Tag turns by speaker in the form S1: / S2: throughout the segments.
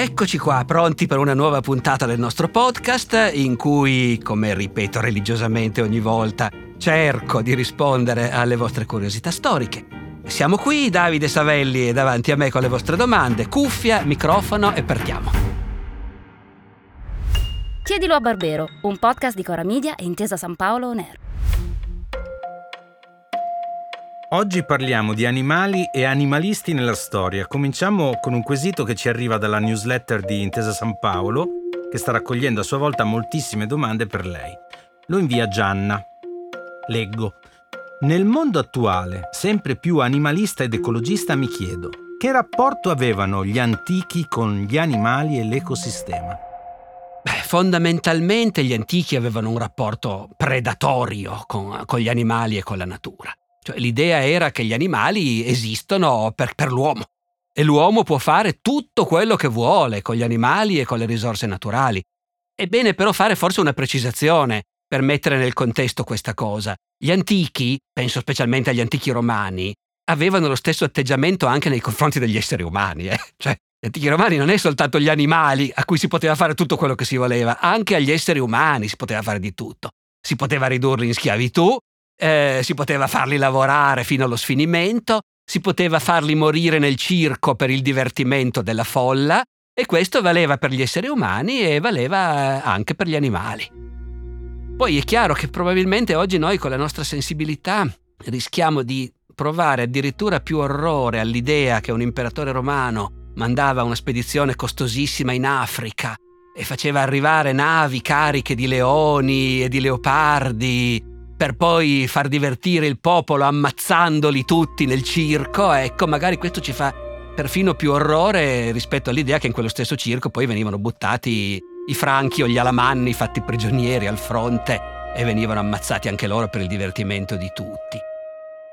S1: Eccoci qua, pronti per una nuova puntata del nostro podcast in cui, come ripeto religiosamente ogni volta, cerco di rispondere alle vostre curiosità storiche. Siamo qui, Davide Savelli, davanti a me con le vostre domande, cuffia, microfono e partiamo.
S2: Chiedilo a Barbero, un podcast di Cora Media e Intesa San Paolo On Air.
S3: Oggi parliamo di animali e animalisti nella storia. Cominciamo con un quesito che ci arriva dalla newsletter di Intesa San Paolo, che sta raccogliendo a sua volta moltissime domande per lei. Lo invia Gianna. Leggo. Nel mondo attuale, sempre più animalista ed ecologista, mi chiedo che rapporto avevano gli antichi con gli animali e l'ecosistema?
S1: Fondamentalmente gli antichi avevano un rapporto predatorio con, con gli animali e con la natura. Cioè, l'idea era che gli animali esistono per, per l'uomo e l'uomo può fare tutto quello che vuole con gli animali e con le risorse naturali. È bene però fare forse una precisazione per mettere nel contesto questa cosa. Gli antichi, penso specialmente agli antichi romani, avevano lo stesso atteggiamento anche nei confronti degli esseri umani. Eh? Cioè, gli antichi romani non è soltanto gli animali a cui si poteva fare tutto quello che si voleva, anche agli esseri umani si poteva fare di tutto. Si poteva ridurli in schiavitù, eh, si poteva farli lavorare fino allo sfinimento, si poteva farli morire nel circo per il divertimento della folla e questo valeva per gli esseri umani e valeva anche per gli animali. Poi è chiaro che probabilmente oggi noi con la nostra sensibilità rischiamo di provare addirittura più orrore all'idea che un imperatore romano mandava una spedizione costosissima in Africa e faceva arrivare navi cariche di leoni e di leopardi per poi far divertire il popolo ammazzandoli tutti nel circo, ecco, magari questo ci fa perfino più orrore rispetto all'idea che in quello stesso circo poi venivano buttati i franchi o gli alamanni fatti prigionieri al fronte e venivano ammazzati anche loro per il divertimento di tutti.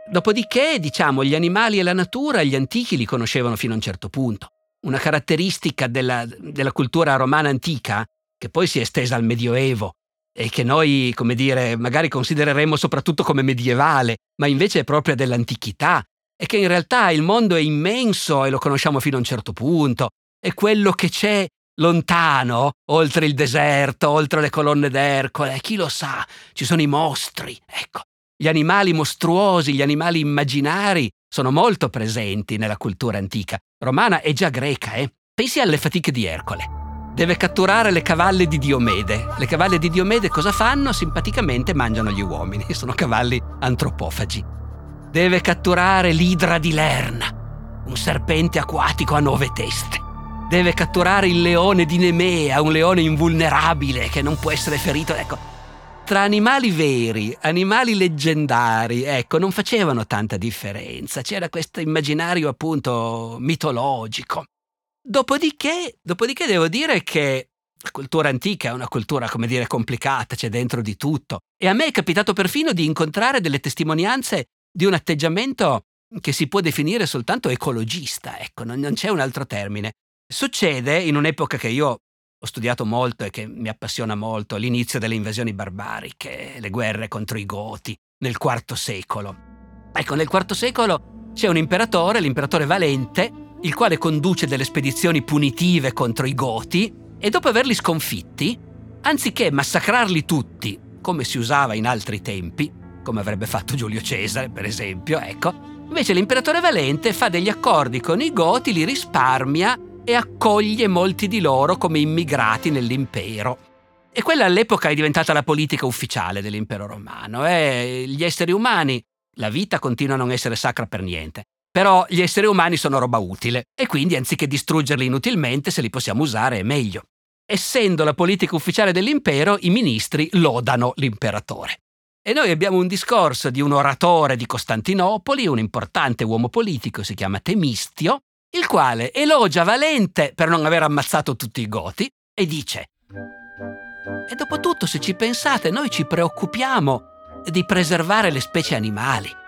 S1: Dopodiché, diciamo, gli animali e la natura gli antichi li conoscevano fino a un certo punto. Una caratteristica della, della cultura romana antica, che poi si è estesa al Medioevo e che noi, come dire, magari considereremmo soprattutto come medievale, ma invece è propria dell'antichità, e che in realtà il mondo è immenso e lo conosciamo fino a un certo punto, e quello che c'è lontano, oltre il deserto, oltre le colonne d'Ercole, chi lo sa, ci sono i mostri, ecco. Gli animali mostruosi, gli animali immaginari sono molto presenti nella cultura antica, romana e già greca, eh. Pensi alle fatiche di Ercole deve catturare le cavalle di Diomede. Le cavalle di Diomede cosa fanno? Simpaticamente mangiano gli uomini, sono cavalli antropofagi. Deve catturare l'idra di Lerna, un serpente acquatico a nove teste. Deve catturare il leone di Nemea, un leone invulnerabile che non può essere ferito. Ecco, tra animali veri, animali leggendari, ecco, non facevano tanta differenza. C'era questo immaginario appunto mitologico. Dopodiché, dopodiché devo dire che la cultura antica è una cultura, come dire, complicata, c'è dentro di tutto. E a me è capitato perfino di incontrare delle testimonianze di un atteggiamento che si può definire soltanto ecologista, ecco, non, non c'è un altro termine. Succede in un'epoca che io ho studiato molto e che mi appassiona molto, l'inizio delle invasioni barbariche, le guerre contro i Goti, nel IV secolo. Ecco, nel IV secolo c'è un imperatore, l'imperatore Valente, il quale conduce delle spedizioni punitive contro i Goti e dopo averli sconfitti, anziché massacrarli tutti, come si usava in altri tempi, come avrebbe fatto Giulio Cesare, per esempio, ecco, invece l'imperatore Valente fa degli accordi con i Goti, li risparmia e accoglie molti di loro come immigrati nell'impero. E quella all'epoca è diventata la politica ufficiale dell'impero romano. Eh? Gli esseri umani, la vita continua a non essere sacra per niente. Però gli esseri umani sono roba utile e quindi anziché distruggerli inutilmente, se li possiamo usare è meglio. Essendo la politica ufficiale dell'impero, i ministri lodano l'imperatore. E noi abbiamo un discorso di un oratore di Costantinopoli, un importante uomo politico, si chiama Temistio, il quale elogia Valente per non aver ammazzato tutti i Goti e dice E dopo tutto, se ci pensate, noi ci preoccupiamo di preservare le specie animali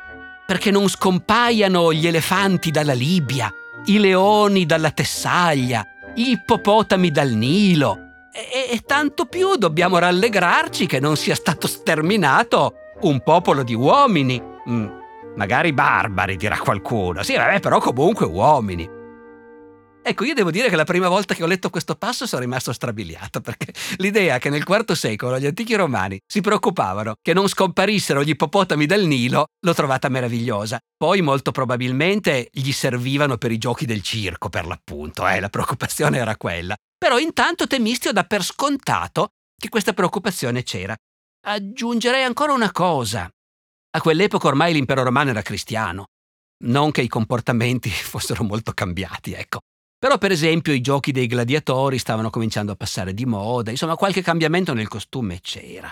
S1: perché non scompaiano gli elefanti dalla Libia, i leoni dalla Tessaglia, gli ippopotami dal Nilo. E, e, tanto più dobbiamo rallegrarci che non sia stato sterminato un popolo di uomini. Mm, magari barbari, dirà qualcuno. Sì, vabbè, però comunque uomini. Ecco, io devo dire che la prima volta che ho letto questo passo sono rimasto strabiliato, perché l'idea che nel IV secolo gli antichi romani si preoccupavano che non scomparissero gli ippopotami del Nilo l'ho trovata meravigliosa. Poi molto probabilmente gli servivano per i giochi del circo, per l'appunto, eh, la preoccupazione era quella. Però intanto Temistio dà per scontato che questa preoccupazione c'era. Aggiungerei ancora una cosa. A quell'epoca ormai l'impero romano era cristiano. Non che i comportamenti fossero molto cambiati, ecco. Però per esempio i giochi dei gladiatori stavano cominciando a passare di moda, insomma qualche cambiamento nel costume c'era.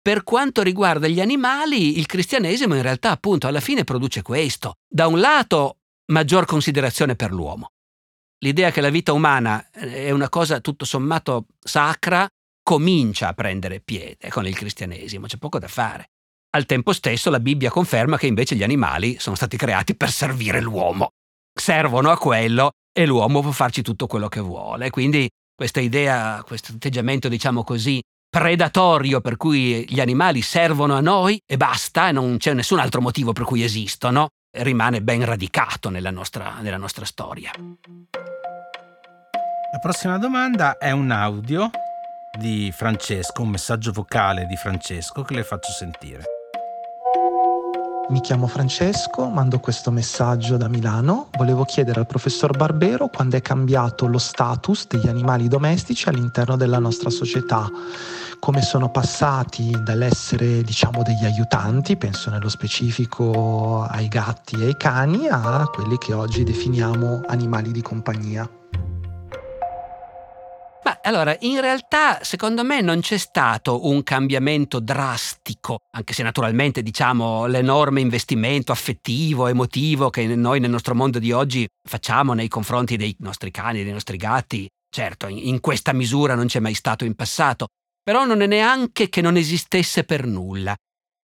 S1: Per quanto riguarda gli animali, il cristianesimo in realtà appunto alla fine produce questo. Da un lato, maggior considerazione per l'uomo. L'idea che la vita umana è una cosa tutto sommato sacra comincia a prendere piede con il cristianesimo, c'è poco da fare. Al tempo stesso la Bibbia conferma che invece gli animali sono stati creati per servire l'uomo. Servono a quello e l'uomo può farci tutto quello che vuole. Quindi questa idea, questo atteggiamento, diciamo così, predatorio per cui gli animali servono a noi e basta, e non c'è nessun altro motivo per cui esistono, rimane ben radicato nella nostra, nella nostra storia.
S3: La prossima domanda è un audio di Francesco, un messaggio vocale di Francesco che le faccio sentire.
S4: Mi chiamo Francesco, mando questo messaggio da Milano. Volevo chiedere al professor Barbero quando è cambiato lo status degli animali domestici all'interno della nostra società, come sono passati dall'essere diciamo degli aiutanti, penso nello specifico ai gatti e ai cani, a quelli che oggi definiamo animali di compagnia.
S1: Allora, in realtà, secondo me non c'è stato un cambiamento drastico, anche se naturalmente, diciamo, l'enorme investimento affettivo, emotivo che noi nel nostro mondo di oggi facciamo nei confronti dei nostri cani, dei nostri gatti, certo, in questa misura non c'è mai stato in passato, però non è neanche che non esistesse per nulla.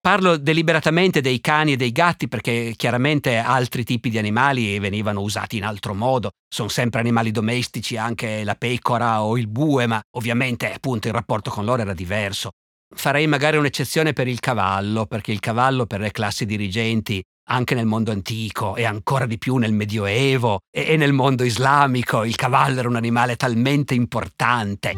S1: Parlo deliberatamente dei cani e dei gatti perché chiaramente altri tipi di animali venivano usati in altro modo. Sono sempre animali domestici, anche la pecora o il bue, ma ovviamente appunto il rapporto con loro era diverso. Farei magari un'eccezione per il cavallo, perché il cavallo per le classi dirigenti, anche nel mondo antico e ancora di più nel Medioevo e nel mondo islamico, il cavallo era un animale talmente importante.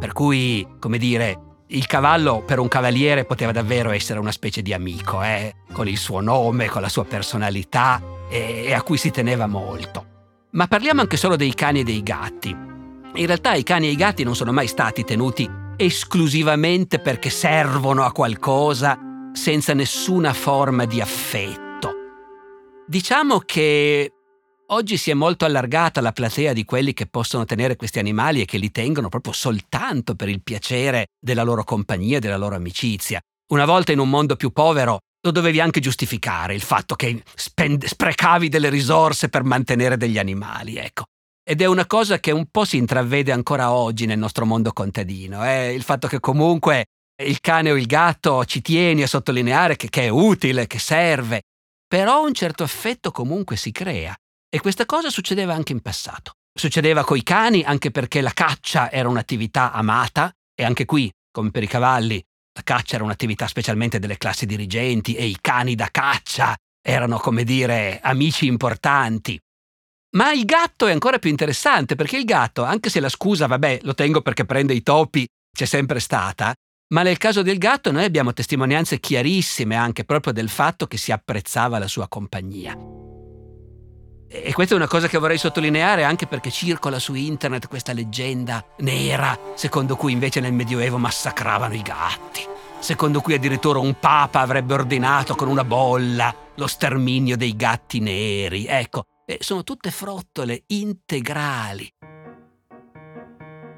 S1: Per cui, come dire, il cavallo per un cavaliere poteva davvero essere una specie di amico, eh? con il suo nome, con la sua personalità e, a cui si teneva molto. Ma parliamo anche solo dei cani e dei gatti. In realtà i cani e i gatti non sono mai stati tenuti esclusivamente perché servono a qualcosa senza nessuna forma di affetto. Diciamo che Oggi si è molto allargata la platea di quelli che possono tenere questi animali e che li tengono proprio soltanto per il piacere della loro compagnia e della loro amicizia. Una volta in un mondo più povero lo dovevi anche giustificare il fatto che spend- sprecavi delle risorse per mantenere degli animali, ecco. Ed è una cosa che un po' si intravede ancora oggi nel nostro mondo contadino, eh? il fatto che comunque il cane o il gatto ci tieni a sottolineare che, che è utile, che serve, però un certo affetto comunque si crea e questa cosa succedeva anche in passato. Succedeva coi cani anche perché la caccia era un'attività amata e anche qui, come per i cavalli, la caccia era un'attività specialmente delle classi dirigenti e i cani da caccia erano, come dire, amici importanti. Ma il gatto è ancora più interessante perché il gatto, anche se la scusa, vabbè, lo tengo perché prende i topi, c'è sempre stata, ma nel caso del gatto noi abbiamo testimonianze chiarissime anche proprio del fatto che si apprezzava la sua compagnia. E questa è una cosa che vorrei sottolineare anche perché circola su internet questa leggenda nera, secondo cui invece nel Medioevo massacravano i gatti, secondo cui addirittura un papa avrebbe ordinato con una bolla lo sterminio dei gatti neri. Ecco, sono tutte frottole integrali.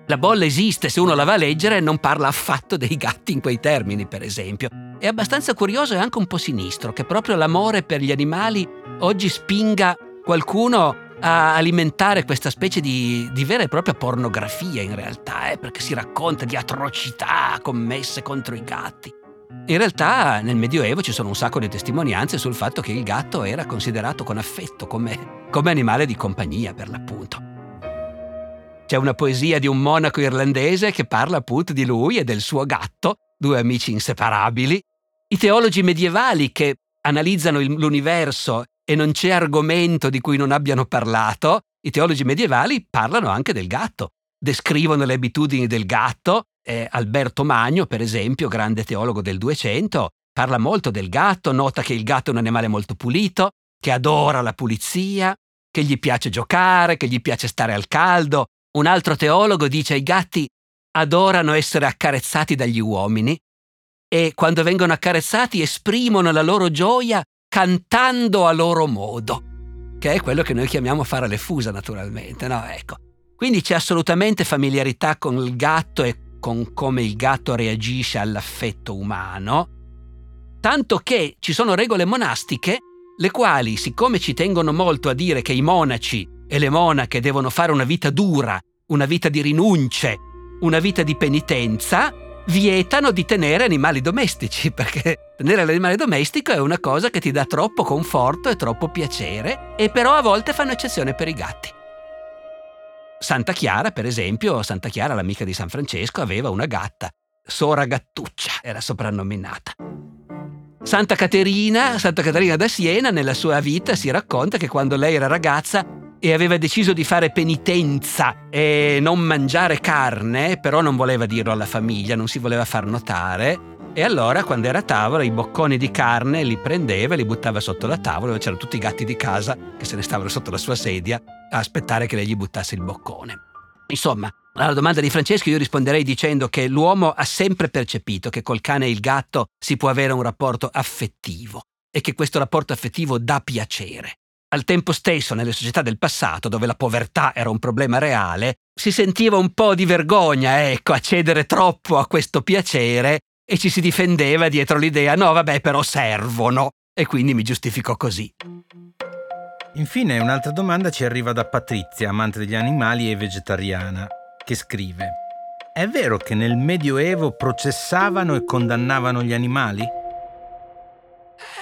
S1: La bolla esiste, se uno la va a leggere non parla affatto dei gatti in quei termini, per esempio. È abbastanza curioso e anche un po' sinistro che proprio l'amore per gli animali oggi spinga qualcuno a alimentare questa specie di, di vera e propria pornografia in realtà, eh, perché si racconta di atrocità commesse contro i gatti. In realtà nel Medioevo ci sono un sacco di testimonianze sul fatto che il gatto era considerato con affetto come, come animale di compagnia per l'appunto. C'è una poesia di un monaco irlandese che parla appunto di lui e del suo gatto, due amici inseparabili. I teologi medievali che analizzano l'universo e non c'è argomento di cui non abbiano parlato, i teologi medievali parlano anche del gatto, descrivono le abitudini del gatto. Eh, Alberto Magno, per esempio, grande teologo del 200, parla molto del gatto, nota che il gatto è un animale molto pulito, che adora la pulizia, che gli piace giocare, che gli piace stare al caldo. Un altro teologo dice ai gatti adorano essere accarezzati dagli uomini e quando vengono accarezzati esprimono la loro gioia cantando a loro modo, che è quello che noi chiamiamo fare le fusa naturalmente, no? Ecco. Quindi c'è assolutamente familiarità con il gatto e con come il gatto reagisce all'affetto umano, tanto che ci sono regole monastiche le quali, siccome ci tengono molto a dire che i monaci e le monache devono fare una vita dura, una vita di rinunce, una vita di penitenza, vietano di tenere animali domestici, perché tenere l'animale domestico è una cosa che ti dà troppo conforto e troppo piacere, e però a volte fanno eccezione per i gatti. Santa Chiara, per esempio, Santa Chiara, l'amica di San Francesco, aveva una gatta, Sora Gattuccia era soprannominata. Santa Caterina, Santa Caterina da Siena, nella sua vita si racconta che quando lei era ragazza e aveva deciso di fare penitenza e non mangiare carne, però non voleva dirlo alla famiglia, non si voleva far notare. E allora, quando era a tavola, i bocconi di carne li prendeva e li buttava sotto la tavola, dove c'erano tutti i gatti di casa che se ne stavano sotto la sua sedia a aspettare che lei gli buttasse il boccone. Insomma, alla domanda di Francesco io risponderei dicendo che l'uomo ha sempre percepito che col cane e il gatto si può avere un rapporto affettivo e che questo rapporto affettivo dà piacere. Al tempo stesso, nelle società del passato, dove la povertà era un problema reale, si sentiva un po' di vergogna, ecco, a cedere troppo a questo piacere e ci si difendeva dietro l'idea no, vabbè, però servono. E quindi mi giustifico così.
S3: Infine, un'altra domanda ci arriva da Patrizia, amante degli animali e vegetariana che scrive È vero che nel Medioevo processavano e condannavano gli animali?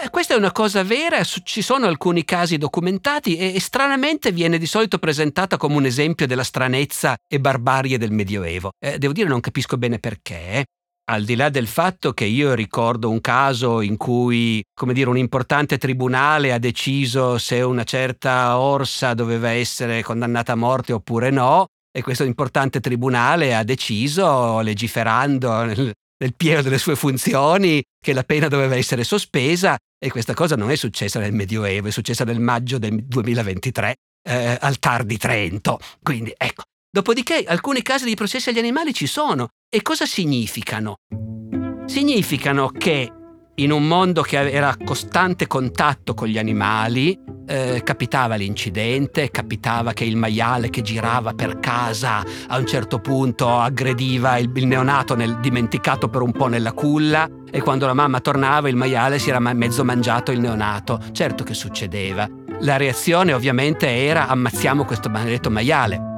S1: Eh, questa è una cosa vera, ci sono alcuni casi documentati e, e stranamente viene di solito presentata come un esempio della stranezza e barbarie del Medioevo. Eh, devo dire non capisco bene perché. Al di là del fatto che io ricordo un caso in cui, come dire, un importante tribunale ha deciso se una certa orsa doveva essere condannata a morte oppure no, e questo importante tribunale ha deciso, legiferando nel, pieno delle sue funzioni, che la pena doveva essere sospesa e questa cosa non è successa nel Medioevo, è successa nel maggio del 2023 eh, al Tar di Trento. Quindi ecco. Dopodiché alcuni casi di processi agli animali ci sono. E cosa significano? Significano che in un mondo che era a costante contatto con gli animali, eh, capitava l'incidente, capitava che il maiale che girava per casa a un certo punto aggrediva il, il neonato nel, dimenticato per un po' nella culla e quando la mamma tornava il maiale si era mezzo mangiato il neonato. Certo che succedeva. La reazione ovviamente era ammazziamo questo maledetto maiale.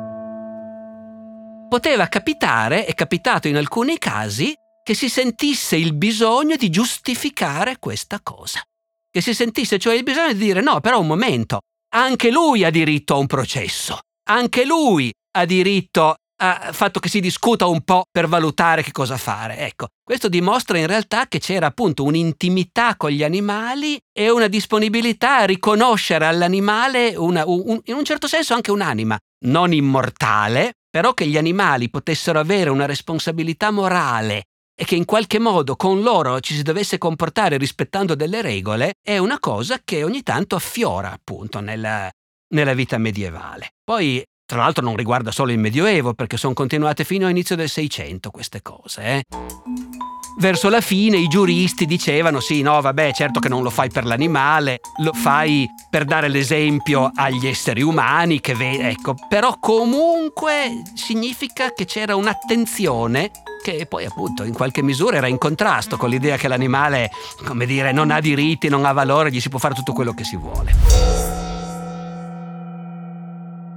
S1: Poteva capitare, è capitato in alcuni casi, che si sentisse il bisogno di giustificare questa cosa. Che si sentisse cioè il bisogno di dire no, però un momento, anche lui ha diritto a un processo, anche lui ha diritto al fatto che si discuta un po' per valutare che cosa fare. Ecco, questo dimostra in realtà che c'era appunto un'intimità con gli animali e una disponibilità a riconoscere all'animale una, un, in un certo senso anche un'anima, non immortale, però che gli animali potessero avere una responsabilità morale e che in qualche modo con loro ci si dovesse comportare rispettando delle regole è una cosa che ogni tanto affiora appunto nella, nella vita medievale. Poi, tra l'altro, non riguarda solo il Medioevo, perché sono continuate fino all'inizio del Seicento queste cose. Eh? Verso la fine i giuristi dicevano sì, no, vabbè, certo che non lo fai per l'animale, lo fai per dare l'esempio agli esseri umani che ve- ecco, però comunque significa che c'era un'attenzione che poi appunto in qualche misura era in contrasto con l'idea che l'animale, come dire, non ha diritti, non ha valore, gli si può fare tutto quello che si vuole.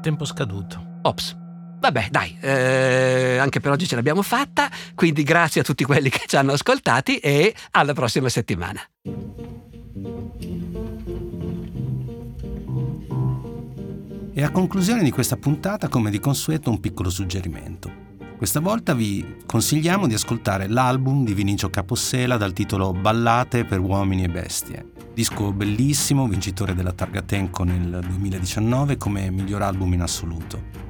S3: Tempo scaduto.
S1: Ops. Vabbè, dai, eh, anche per oggi ce l'abbiamo fatta, quindi grazie a tutti quelli che ci hanno ascoltati e alla prossima settimana.
S3: E a conclusione di questa puntata, come di consueto, un piccolo suggerimento. Questa volta vi consigliamo di ascoltare l'album di Vinicio Capossela dal titolo Ballate per uomini e bestie. Disco bellissimo, vincitore della Targa Tenco nel 2019 come miglior album in assoluto.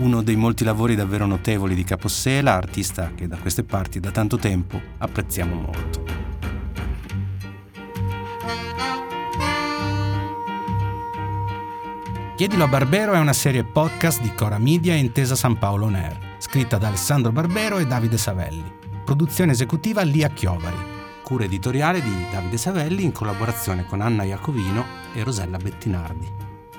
S3: Uno dei molti lavori davvero notevoli di Capossela, artista che da queste parti da tanto tempo apprezziamo molto. Chiedilo a Barbero è una serie podcast di Cora Media e Intesa San Paolo On Air scritta da Alessandro Barbero e Davide Savelli. Produzione esecutiva Lia Chiovari. Cura editoriale di Davide Savelli in collaborazione con Anna Iacovino e Rosella Bettinardi.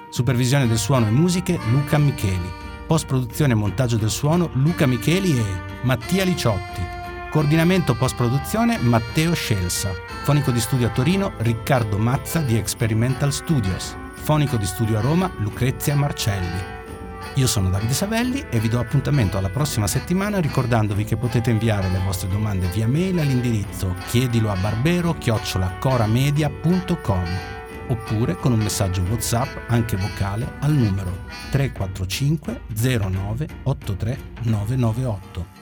S3: Supervisione del suono e musiche Luca Micheli. Post produzione e montaggio del suono Luca Micheli e Mattia Liciotti. Coordinamento post produzione Matteo Scelsa. Fonico di studio a Torino Riccardo Mazza di Experimental Studios. Fonico di studio a Roma Lucrezia Marcelli. Io sono Davide Savelli e vi do appuntamento alla prossima settimana ricordandovi che potete inviare le vostre domande via mail all'indirizzo chiedilo a barbero chiocciolacoramedia.com oppure con un messaggio WhatsApp anche vocale al numero 345 09 83 998.